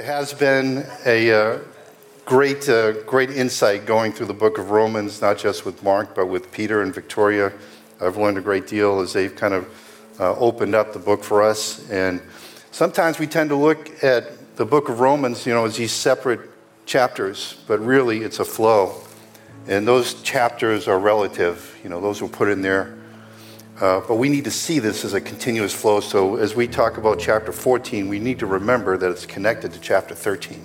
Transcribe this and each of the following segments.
It has been a uh, great, uh, great insight going through the book of Romans, not just with Mark, but with Peter and Victoria. I've learned a great deal as they've kind of uh, opened up the book for us. And sometimes we tend to look at the book of Romans, you know, as these separate chapters, but really it's a flow. And those chapters are relative, you know, those were put in there uh, but we need to see this as a continuous flow. So as we talk about chapter 14, we need to remember that it's connected to chapter 13.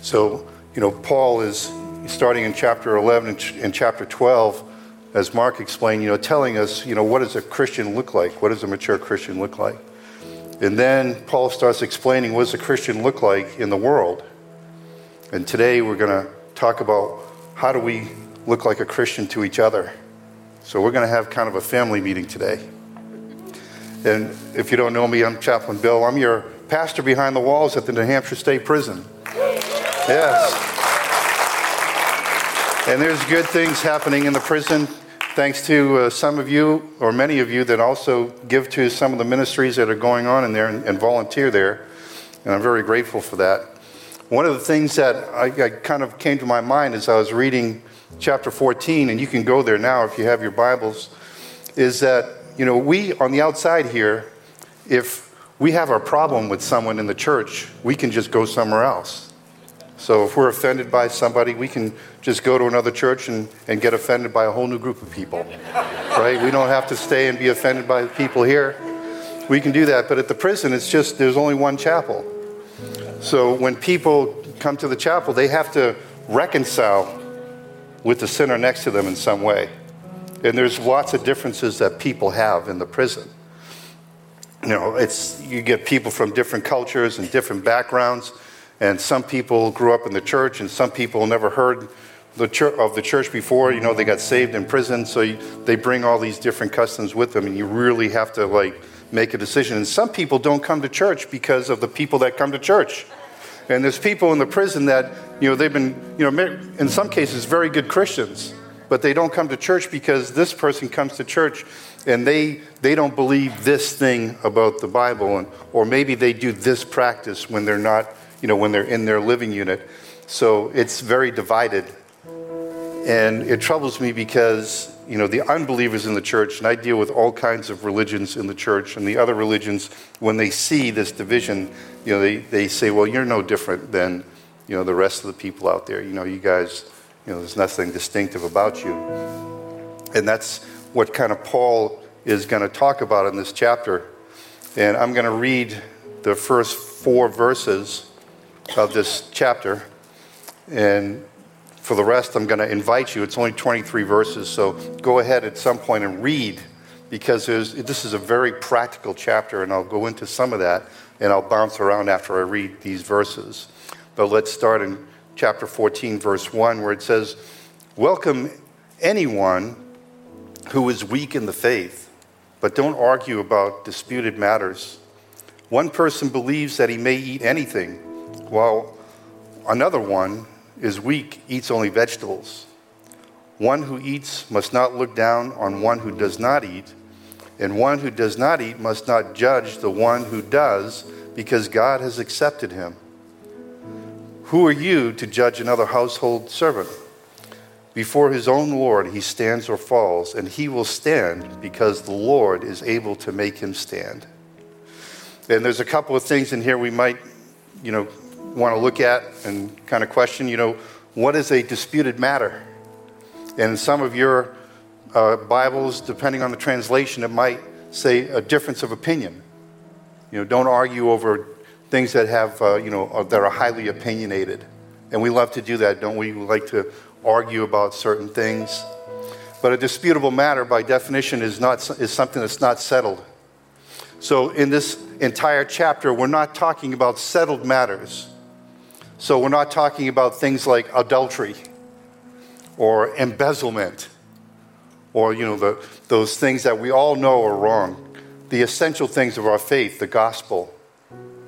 So, you know, Paul is starting in chapter 11 and chapter 12, as Mark explained, you know, telling us, you know, what does a Christian look like? What does a mature Christian look like? And then Paul starts explaining what does a Christian look like in the world. And today we're going to talk about how do we look like a Christian to each other. So we're going to have kind of a family meeting today. And if you don't know me, I'm Chaplain Bill. I'm your pastor behind the walls at the New Hampshire State Prison. Yes. And there's good things happening in the prison thanks to uh, some of you, or many of you, that also give to some of the ministries that are going on in there and, and volunteer there. And I'm very grateful for that. One of the things that I, I kind of came to my mind as I was reading chapter 14, and you can go there now if you have your Bibles, is that, you know, we on the outside here, if we have a problem with someone in the church, we can just go somewhere else. So if we're offended by somebody, we can just go to another church and, and get offended by a whole new group of people. right? We don't have to stay and be offended by the people here. We can do that. But at the prison, it's just there's only one chapel. So when people come to the chapel, they have to reconcile with the sinner next to them in some way. And there's lots of differences that people have in the prison. You know, it's, you get people from different cultures and different backgrounds, and some people grew up in the church, and some people never heard the church, of the church before. You know, they got saved in prison, so you, they bring all these different customs with them, and you really have to, like, make a decision. And some people don't come to church because of the people that come to church. And there's people in the prison that, you know, they've been, you know, in some cases, very good Christians, but they don't come to church because this person comes to church and they, they don't believe this thing about the Bible, and, or maybe they do this practice when they're not, you know, when they're in their living unit. So it's very divided. And it troubles me because you know, the unbelievers in the church, and I deal with all kinds of religions in the church and the other religions, when they see this division, you know, they, they say, well, you're no different than, you know, the rest of the people out there. You know, you guys, you know, there's nothing distinctive about you. And that's what kind of Paul is going to talk about in this chapter. And I'm going to read the first four verses of this chapter. And for the rest, I'm going to invite you. It's only 23 verses, so go ahead at some point and read because this is a very practical chapter, and I'll go into some of that and I'll bounce around after I read these verses. But let's start in chapter 14, verse 1, where it says, Welcome anyone who is weak in the faith, but don't argue about disputed matters. One person believes that he may eat anything, while another one is weak eats only vegetables. One who eats must not look down on one who does not eat, and one who does not eat must not judge the one who does, because God has accepted him. Who are you to judge another household servant? Before his own Lord he stands or falls, and he will stand because the Lord is able to make him stand. And there's a couple of things in here we might, you know, want to look at and kind of question, you know, what is a disputed matter? And some of your uh, Bibles, depending on the translation, it might say a difference of opinion. You know, don't argue over things that have, uh, you know, that are highly opinionated. And we love to do that, don't we? We like to argue about certain things. But a disputable matter, by definition, is, not, is something that's not settled. So, in this entire chapter, we're not talking about settled matters. So we're not talking about things like adultery or embezzlement or, you know, the, those things that we all know are wrong. The essential things of our faith, the gospel.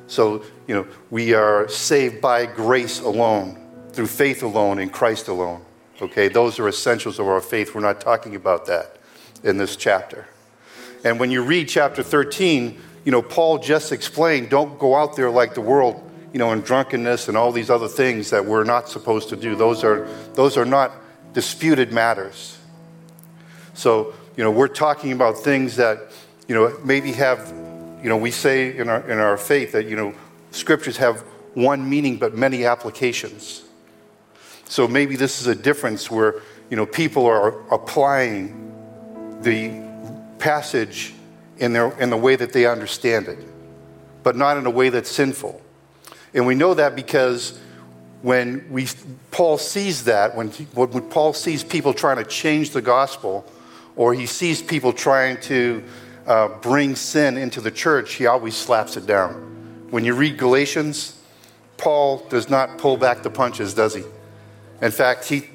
So, you know, we are saved by grace alone, through faith alone, in Christ alone. Okay, those are essentials of our faith. We're not talking about that in this chapter. And when you read chapter 13, you know, Paul just explained don't go out there like the world you know, in drunkenness and all these other things that we're not supposed to do. Those are, those are not disputed matters. So, you know, we're talking about things that, you know, maybe have, you know, we say in our, in our faith that, you know, scriptures have one meaning but many applications. So maybe this is a difference where, you know, people are applying the passage in, their, in the way that they understand it, but not in a way that's sinful. And we know that because when we, Paul sees that, when, when Paul sees people trying to change the gospel, or he sees people trying to uh, bring sin into the church, he always slaps it down. When you read Galatians, Paul does not pull back the punches, does he? In fact, he,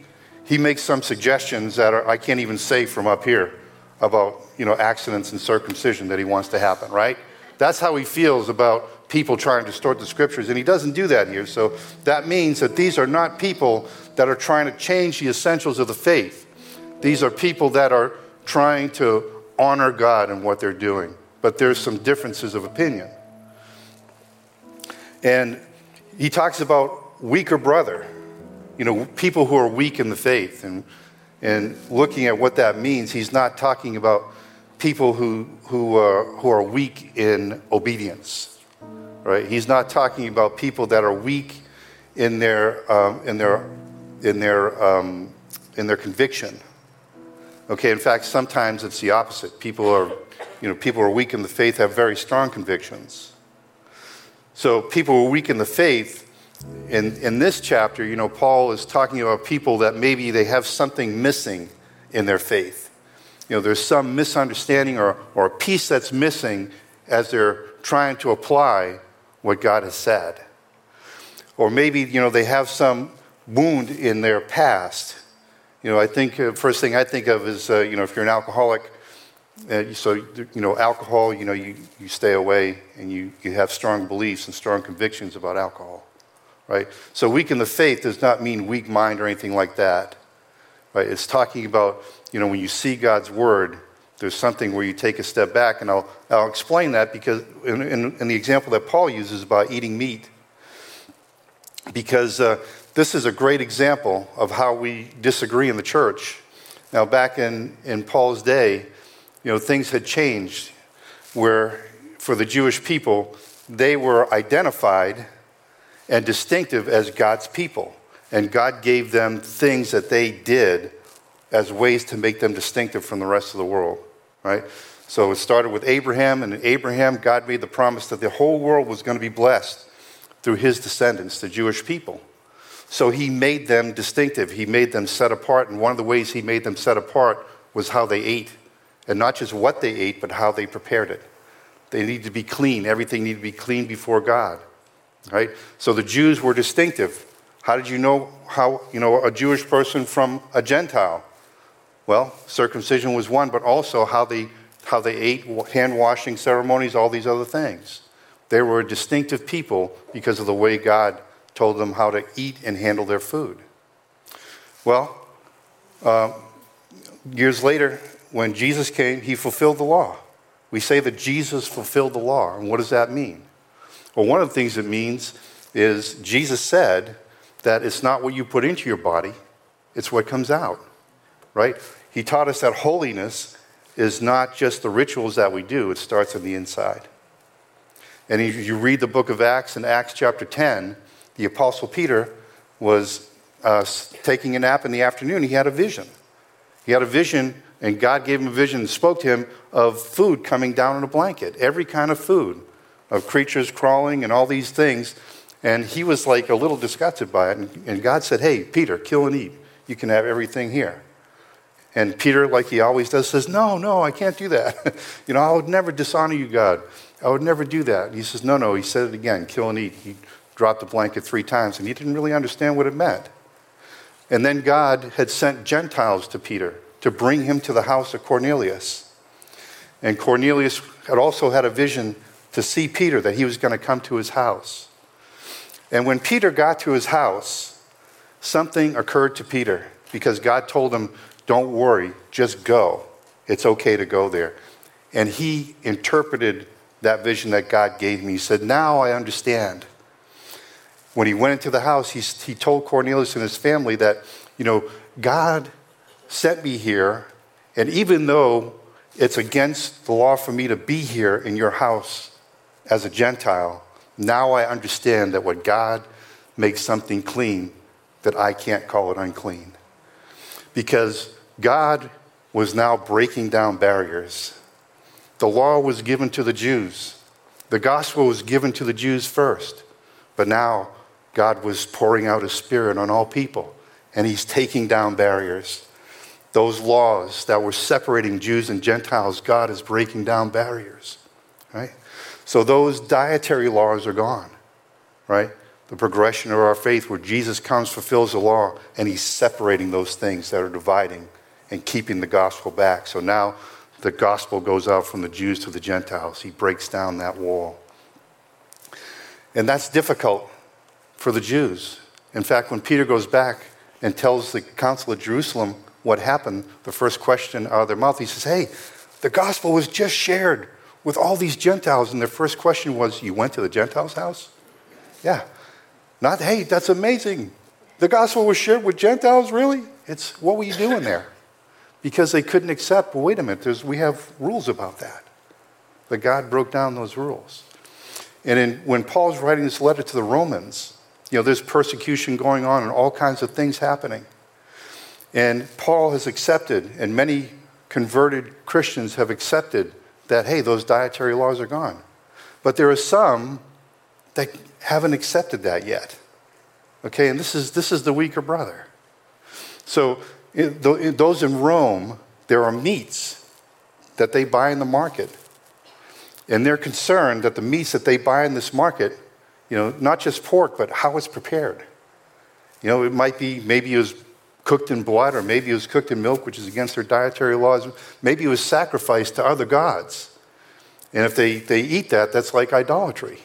he makes some suggestions that are, I can't even say from up here about you know, accidents and circumcision that he wants to happen, right? That's how he feels about people trying to distort the scriptures, and he doesn't do that here. So that means that these are not people that are trying to change the essentials of the faith. These are people that are trying to honor God in what they're doing, but there's some differences of opinion. And he talks about weaker brother, you know, people who are weak in the faith. And and looking at what that means, he's not talking about people who, who, are, who are weak in obedience, right? He's not talking about people that are weak in their, um, in their, in their, um, in their conviction. Okay, in fact, sometimes it's the opposite. People are, you know, people who are weak in the faith have very strong convictions. So people who are weak in the faith in, in this chapter, you know, Paul is talking about people that maybe they have something missing in their faith. You know, there's some misunderstanding or, or a piece that's missing as they're trying to apply what God has said. Or maybe, you know, they have some wound in their past. You know, I think uh, first thing I think of is, uh, you know, if you're an alcoholic, uh, so, you know, alcohol, you know, you, you stay away and you, you have strong beliefs and strong convictions about alcohol right? So weak in the faith does not mean weak mind or anything like that, right? It's talking about, you know, when you see God's word, there's something where you take a step back, and I'll, I'll explain that because in, in, in the example that Paul uses about eating meat, because uh, this is a great example of how we disagree in the church. Now, back in, in Paul's day, you know, things had changed where for the Jewish people, they were identified and distinctive as God's people. And God gave them things that they did as ways to make them distinctive from the rest of the world, right? So it started with Abraham, and in Abraham, God made the promise that the whole world was going to be blessed through his descendants, the Jewish people. So he made them distinctive. He made them set apart. And one of the ways he made them set apart was how they ate. And not just what they ate, but how they prepared it. They needed to be clean. Everything needed to be clean before God. Right? So the Jews were distinctive. How did you know how, you know, a Jewish person from a Gentile? Well, circumcision was one, but also how they, how they ate, hand washing ceremonies, all these other things. They were a distinctive people because of the way God told them how to eat and handle their food. Well, uh, years later, when Jesus came, he fulfilled the law. We say that Jesus fulfilled the law. And what does that mean? Well, one of the things it means is Jesus said that it's not what you put into your body, it's what comes out, right? He taught us that holiness is not just the rituals that we do, it starts on the inside. And if you read the book of Acts in Acts chapter 10, the Apostle Peter was uh, taking a nap in the afternoon. He had a vision. He had a vision, and God gave him a vision and spoke to him of food coming down in a blanket, every kind of food of creatures crawling and all these things. And he was like a little disgusted by it. And, and God said, Hey, Peter, kill and eat. You can have everything here. And Peter, like he always does, says, No, no, I can't do that. you know, I would never dishonor you, God. I would never do that. And he says, No, no. He said it again kill and eat. He dropped the blanket three times, and he didn't really understand what it meant. And then God had sent Gentiles to Peter to bring him to the house of Cornelius. And Cornelius had also had a vision to see Peter, that he was going to come to his house. And when Peter got to his house, something occurred to Peter because God told him, Don't worry, just go. It's okay to go there. And he interpreted that vision that God gave me. He said, Now I understand. when he went into the house, he, he told Cornelius and his family that, you know, God sent me here, and even though it's against the law for me to be here in your house as a Gentile, now I understand that what God makes something clean, that I can't call it unclean. Because God was now breaking down barriers. The law was given to the Jews. The gospel was given to the Jews first. But now God was pouring out his spirit on all people, and he's taking down barriers. Those laws that were separating Jews and Gentiles, God is breaking down barriers, right? So those dietary laws are gone, right? The progression of our faith where Jesus comes, fulfills the law, and he's separating those things that are dividing and keeping the gospel back. So now the gospel goes out from the Jews to the Gentiles. He breaks down that wall. And that's difficult for the Jews. In fact, when Peter goes back and tells the council at Jerusalem what happened, the first question out of their mouth, he says, Hey, the gospel was just shared with all these Gentiles. And their first question was, You went to the Gentiles' house? Yeah. Not, hey, that's amazing. The gospel was shared with Gentiles, really? It's what were you doing there? Because they couldn't accept, well, wait a minute, we have rules about that. But God broke down those rules. And in, when Paul's writing this letter to the Romans, you know, there's persecution going on and all kinds of things happening. And Paul has accepted, and many converted Christians have accepted that, hey, those dietary laws are gone. But there are some that haven't accepted that yet. Okay, and this is, this is the weaker brother. So, in, those in Rome, there are meats that they buy in the market. And they're concerned that the meats that they buy in this market, you know, not just pork, but how it's prepared. You know, it might be, maybe it was cooked in blood, or maybe it was cooked in milk, which is against their dietary laws. Maybe it was sacrificed to other gods. And if they, they eat that, that's like idolatry.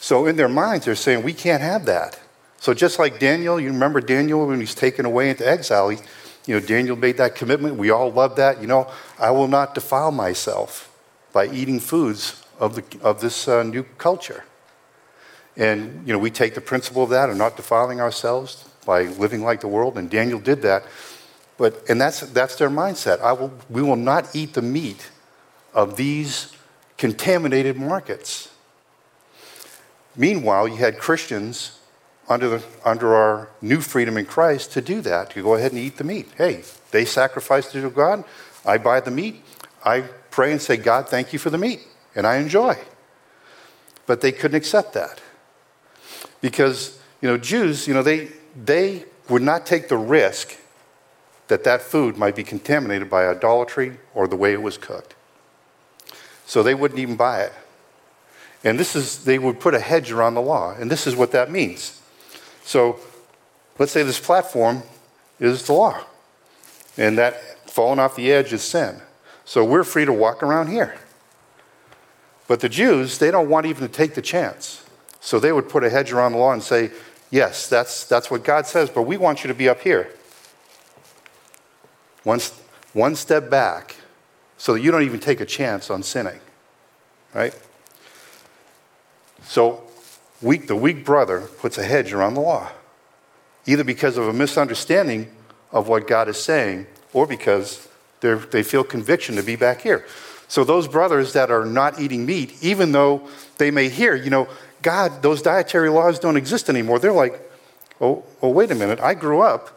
So in their minds, they're saying, we can't have that. So just like Daniel, you remember Daniel when he's taken away into exile, he, you know, Daniel made that commitment. We all love that. You know, I will not defile myself by eating foods of, the, of this uh, new culture. And, you know, we take the principle of that of not defiling ourselves by living like the world, and Daniel did that. But, and that's, that's their mindset. I will, we will not eat the meat of these contaminated markets. Meanwhile, you had Christians under, the, under our new freedom in Christ to do that, to go ahead and eat the meat. Hey, they sacrificed it to God. I buy the meat. I pray and say, God, thank you for the meat, and I enjoy. But they couldn't accept that. Because, you know, Jews, you know, they, they would not take the risk that that food might be contaminated by idolatry or the way it was cooked. So they wouldn't even buy it. And this is, they would put a hedge around the law. And this is what that means. So let's say this platform is the law. And that falling off the edge is sin. So we're free to walk around here. But the Jews, they don't want even to take the chance. So they would put a hedge around the law and say, yes, that's, that's what God says, but we want you to be up here. One, one step back so that you don't even take a chance on sinning. Right? So weak, the weak brother puts a hedge around the law, either because of a misunderstanding of what God is saying or because they feel conviction to be back here. So those brothers that are not eating meat, even though they may hear, you know, God, those dietary laws don't exist anymore, they're like, oh, oh wait a minute, I grew up.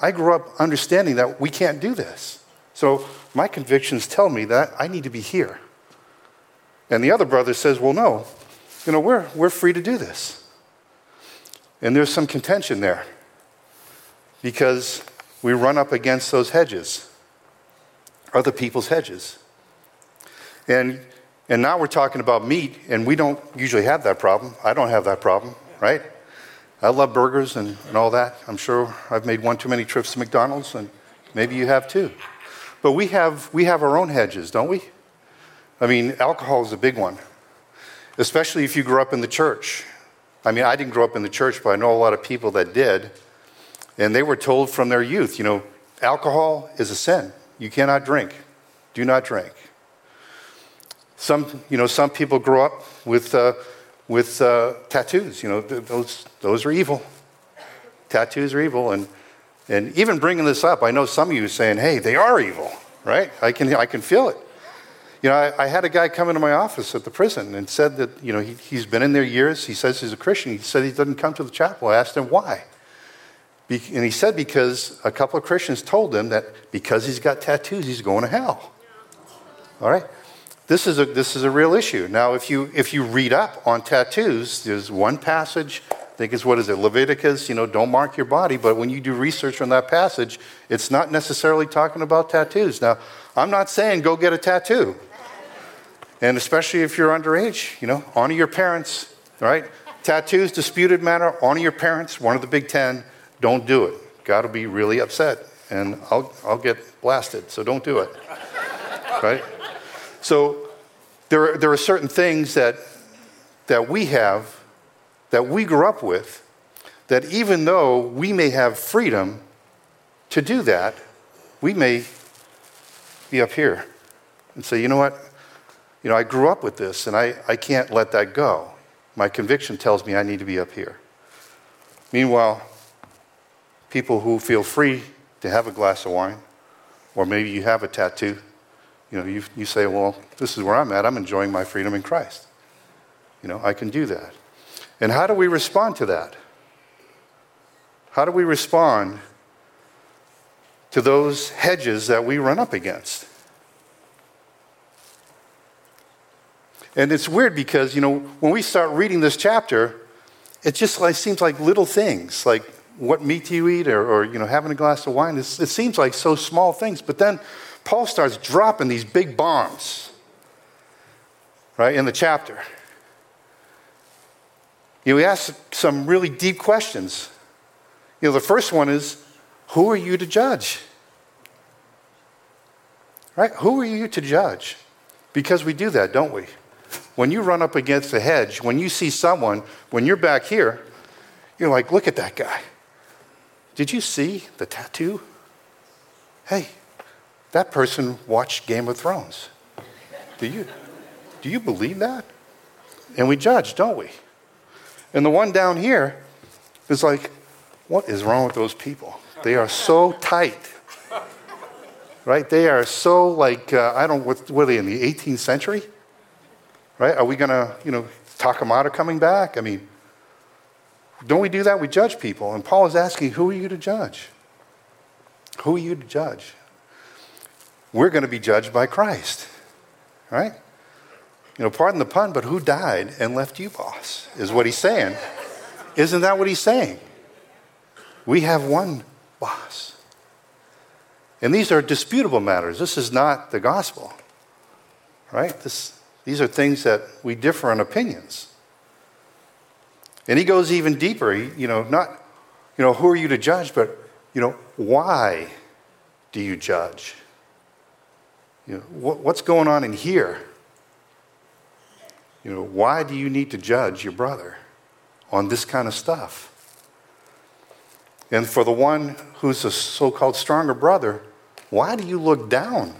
I grew up understanding that we can't do this. So my convictions tell me that I need to be here. And the other brother says, well, no, you know, we're, we're free to do this. And there's some contention there because we run up against those hedges, other people's hedges. And, and now we're talking about meat, and we don't usually have that problem. I don't have that problem, right? I love burgers and, and all that. I'm sure I've made one too many trips to McDonald's, and maybe you have too. But we have, we have our own hedges, don't we? I mean, alcohol is a big one especially if you grew up in the church. I mean, I didn't grow up in the church, but I know a lot of people that did. And they were told from their youth, you know, alcohol is a sin. You cannot drink. Do not drink. Some, you know, some people grow up with, uh, with uh, tattoos. You know, th- those, those are evil. Tattoos are evil. And, and even bringing this up, I know some of you saying, hey, they are evil, right? I can, I can feel it. You know, I, I had a guy come into my office at the prison and said that, you know, he, he's been in there years. He says he's a Christian. He said he doesn't come to the chapel. I asked him why. Be- and he said because a couple of Christians told him that because he's got tattoos, he's going to hell. All right? This is a, this is a real issue. Now, if you, if you read up on tattoos, there's one passage, I think it's what is it, Leviticus, you know, don't mark your body. But when you do research on that passage, it's not necessarily talking about tattoos. Now, I'm not saying go get a tattoo. And especially if you're underage, you know, honor your parents, right? Tattoos, disputed matter, honor your parents, one of the big ten, don't do it. God will be really upset and I'll, I'll get blasted, so don't do it, right? So there are, there are certain things that, that we have, that we grew up with, that even though we may have freedom to do that, we may be up here and say, you know what? You know, I grew up with this and I, I can't let that go. My conviction tells me I need to be up here. Meanwhile, people who feel free to have a glass of wine, or maybe you have a tattoo, you know, you, you say, well, this is where I'm at. I'm enjoying my freedom in Christ. You know, I can do that. And how do we respond to that? How do we respond to those hedges that we run up against? And it's weird because, you know, when we start reading this chapter, it just like, seems like little things, like what meat do you eat or, or you know, having a glass of wine. It's, it seems like so small things. But then Paul starts dropping these big bombs, right, in the chapter. You know, he asks some really deep questions. You know, the first one is, who are you to judge? Right? Who are you to judge? Because we do that, don't we? When you run up against a hedge, when you see someone, when you're back here, you're like, look at that guy. Did you see the tattoo? Hey, that person watched Game of Thrones. Do you, do you believe that? And we judge, don't we? And the one down here is like, what is wrong with those people? They are so tight. Right? They are so like, uh, I don't, what were they in the 18th century? Right? Are we going to, you know, talk them out of coming back? I mean, don't we do that? We judge people. And Paul is asking, who are you to judge? Who are you to judge? we're going to be judged by Christ. Right? You know, pardon the pun, but who died and left you, boss? Is what he's saying. Isn't that what he's saying? We have one boss. And these are disputable matters. This is not the gospel. Right? This, these are things that we differ in opinions. And he goes even deeper. He, you know, not, you know, who are you to judge, but, you know, why do you judge? You know, what, what's going on in here? You know, why do you need to judge your brother on this kind of stuff? And for the one who's a so called stronger brother, why do you look down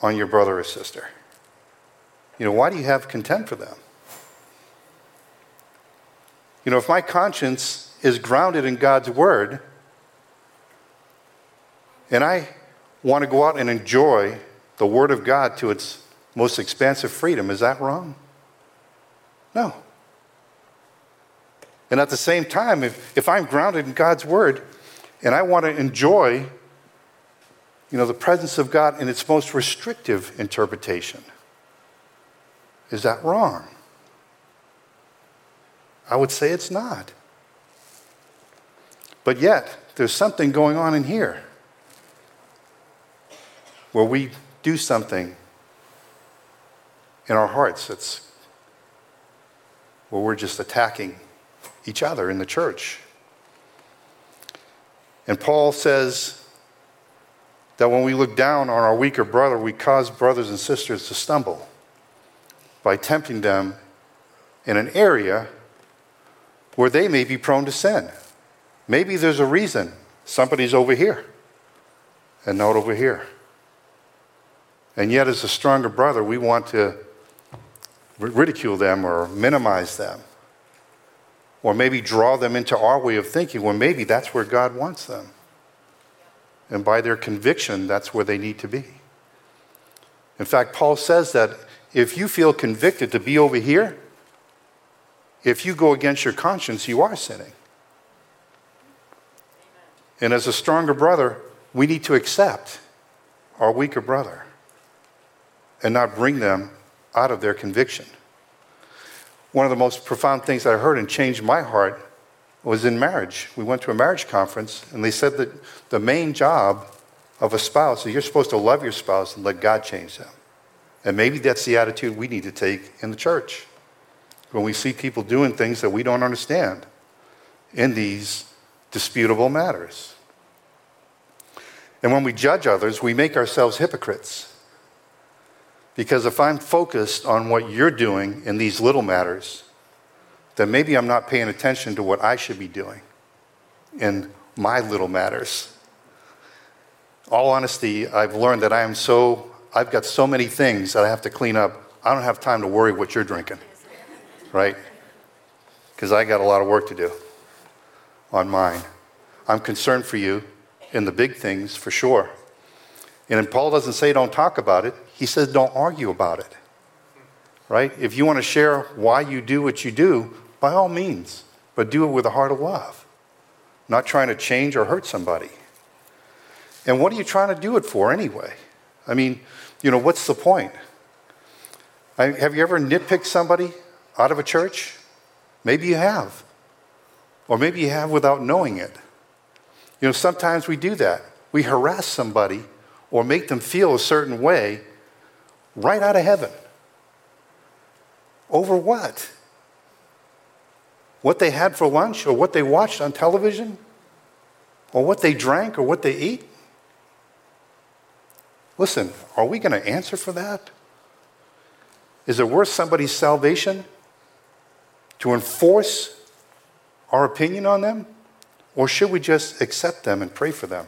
on your brother or sister? You know, why do you have contempt for them? You know, if my conscience is grounded in God's word, and I want to go out and enjoy the Word of God to its most expansive freedom. Is that wrong? No. And at the same time, if, if I'm grounded in God's Word and I want to enjoy you know, the presence of God in its most restrictive interpretation, is that wrong? I would say it's not. But yet, there's something going on in here where we do something in our hearts that's where we're just attacking each other in the church. And Paul says that when we look down on our weaker brother, we cause brothers and sisters to stumble by tempting them in an area where they may be prone to sin. Maybe there's a reason somebody's over here and not over here. And yet, as a stronger brother, we want to ridicule them or minimize them. Or maybe draw them into our way of thinking, well, maybe that's where God wants them. And by their conviction, that's where they need to be. In fact, Paul says that if you feel convicted to be over here, if you go against your conscience, you are sinning. And as a stronger brother, we need to accept our weaker brother and not bring them out of their conviction. One of the most profound things I heard and changed my heart was in marriage. We went to a marriage conference, and they said that the main job of a spouse is you're supposed to love your spouse and let God change them. And maybe that's the attitude we need to take in the church when we see people doing things that we don't understand in these disputable matters. And when we judge others, we make ourselves hypocrites. Because if I'm focused on what you're doing in these little matters, then maybe I'm not paying attention to what I should be doing in my little matters. All honesty, I've learned that I am so, I've got so many things that I have to clean up. I don't have time to worry what you're drinking, right? Because I got a lot of work to do on mine. I'm concerned for you in the big things for sure. And Paul doesn't say don't talk about it, he says don't argue about it. Right? If you want to share why you do what you do, by all means, but do it with a heart of love, not trying to change or hurt somebody. And what are you trying to do it for anyway? I mean, you know, what's the point? I, have you ever nitpicked somebody out of a church? Maybe you have. Or maybe you have without knowing it. You know, sometimes we do that. We harass somebody or make them feel a certain way right out of heaven. Over what? What they had for lunch or what they watched on television? Or what they drank or what they eat? Listen, are we going to answer for that? Is it worth somebody's salvation to enforce our opinion on them? Or should we just accept them and pray for them?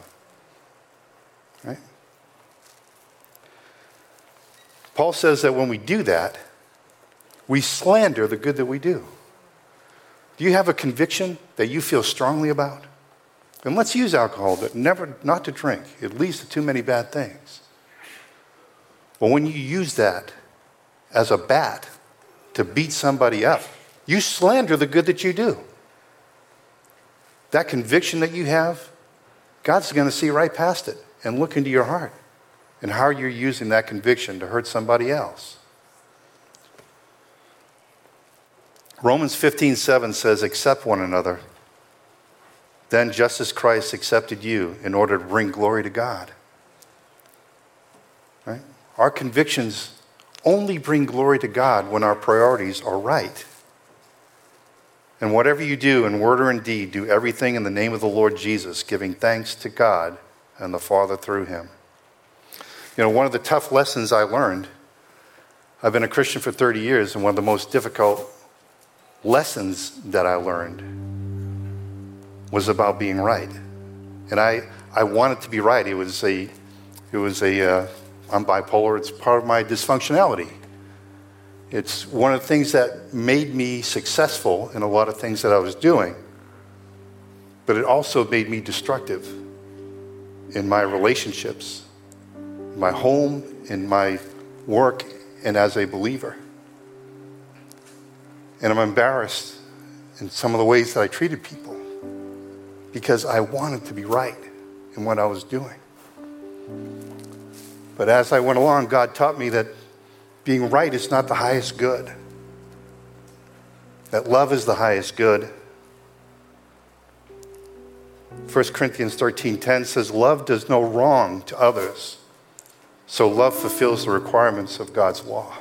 Right? Paul says that when we do that, we slander the good that we do. Do you have a conviction that you feel strongly about? And let's use alcohol, but never not to drink. It leads to too many bad things. But when you use that as a bat to beat somebody up, you slander the good that you do. That conviction that you have, God's going to see right past it and look into your heart and how you're using that conviction to hurt somebody else. Romans 15:7 says, Accept one another. Then, just as Christ accepted you in order to bring glory to God. Right? Our convictions only bring glory to God when our priorities are right. And whatever you do in word or in deed, do everything in the name of the Lord Jesus, giving thanks to God and the Father through him. You know, one of the tough lessons I learned, I've been a Christian for 30 years, and one of the most difficult lessons that I learned was about being right. And I, I wanted to be right. It was a, it was a, uh, I'm bipolar, it's part of my dysfunctionality. It's one of the things that made me successful in a lot of things that I was doing, but it also made me destructive in my relationships, my home, in my work, and as a believer. And I'm embarrassed in some of the ways that I treated people because I wanted to be right in what I was doing. But as I went along, God taught me that being right is not the highest good, that love is the highest good. 1 Corinthians 13:10 says love does no wrong to others. So love fulfills the requirements of God's law.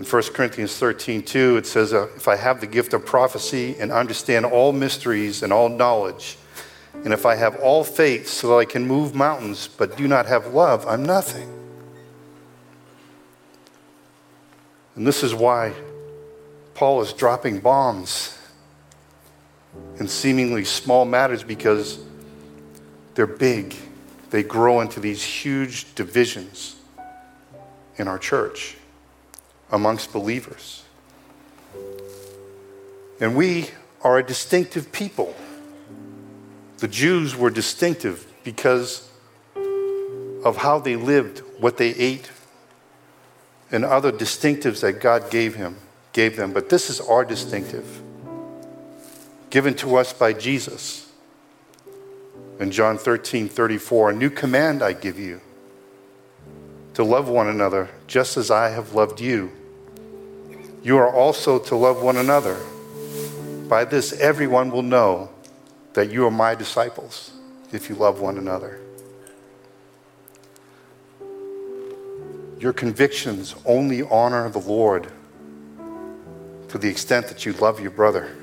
In 1 Corinthians 13, 2, it says, uh, If I have the gift of prophecy and understand all mysteries and all knowledge, and if I have all faith so that I can move mountains but do not have love, I'm nothing. And this is why Paul is dropping bombs in seemingly small matters because they're big. They grow into these huge divisions in our church, amongst believers. And we are a distinctive people. The Jews were distinctive because of how they lived, what they ate, and other distinctives that God gave him, gave them. But this is our distinctive, given to us by Jesus. In John 13, 34, a new command I give you to love one another just as I have loved you. You are also to love one another. By this, everyone will know that you are my disciples if you love one another. Your convictions only honor the Lord to the extent that you love your brother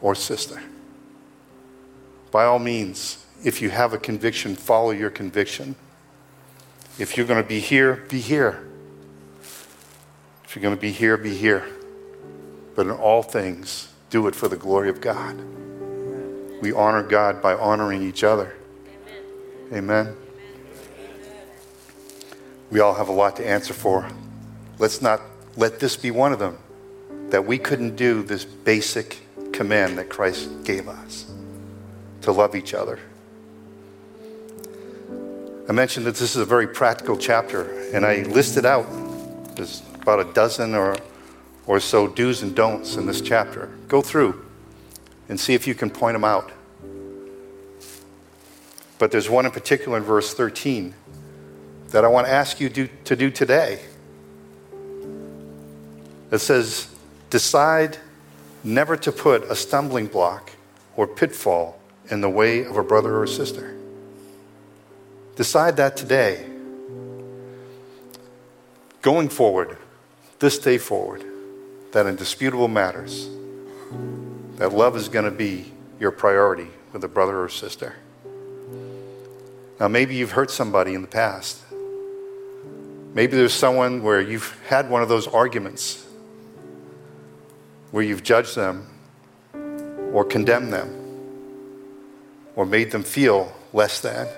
or sister. By all means, if you have a conviction, follow your conviction. If you're going to be here, be here. If you're going to be here, be here. But in all things, do it for the glory of God. We honor God by honoring each other. Amen. Amen. We all have a lot to answer for. Let's not let this be one of them that we couldn't do this basic command that Christ gave us to love each other. I mentioned that this is a very practical chapter, and I listed out there's about a dozen or, or so do's and don'ts in this chapter. Go through and see if you can point them out. But there's one in particular in verse 13 that I want to ask you do, to do today. It says, Decide never to put a stumbling block or pitfall in the way of a brother or a sister. Decide that today. Going forward, this day forward, that in disputable matters, that love is going to be your priority with a brother or sister. Now, maybe you've hurt somebody in the past. Maybe there's someone where you've had one of those arguments where you've judged them or condemned them or made them feel less than.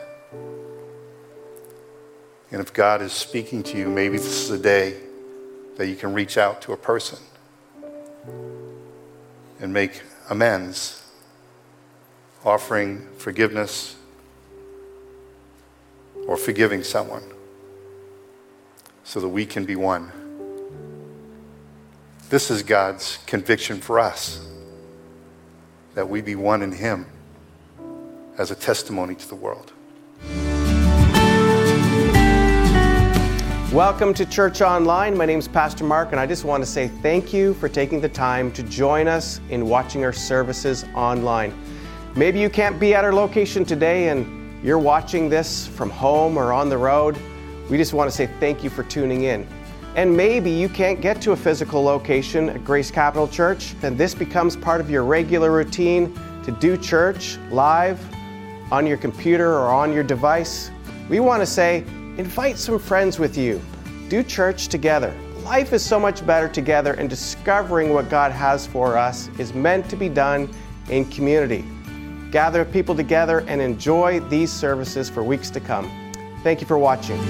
And if God is speaking to you, maybe this is a day that you can reach out to a person and make amends, offering forgiveness or forgiving someone so that we can be one. This is God's conviction for us that we be one in Him as a testimony to the world. Welcome to Church Online. My name is Pastor Mark, and I just want to say thank you for taking the time to join us in watching our services online. Maybe you can't be at our location today and you're watching this from home or on the road. We just want to say thank you for tuning in. And maybe you can't get to a physical location at Grace Capital Church, then this becomes part of your regular routine to do church live on your computer or on your device. We want to say, invite some friends with you. Do church together. Life is so much better together, and discovering what God has for us is meant to be done in community. Gather people together and enjoy these services for weeks to come. Thank you for watching.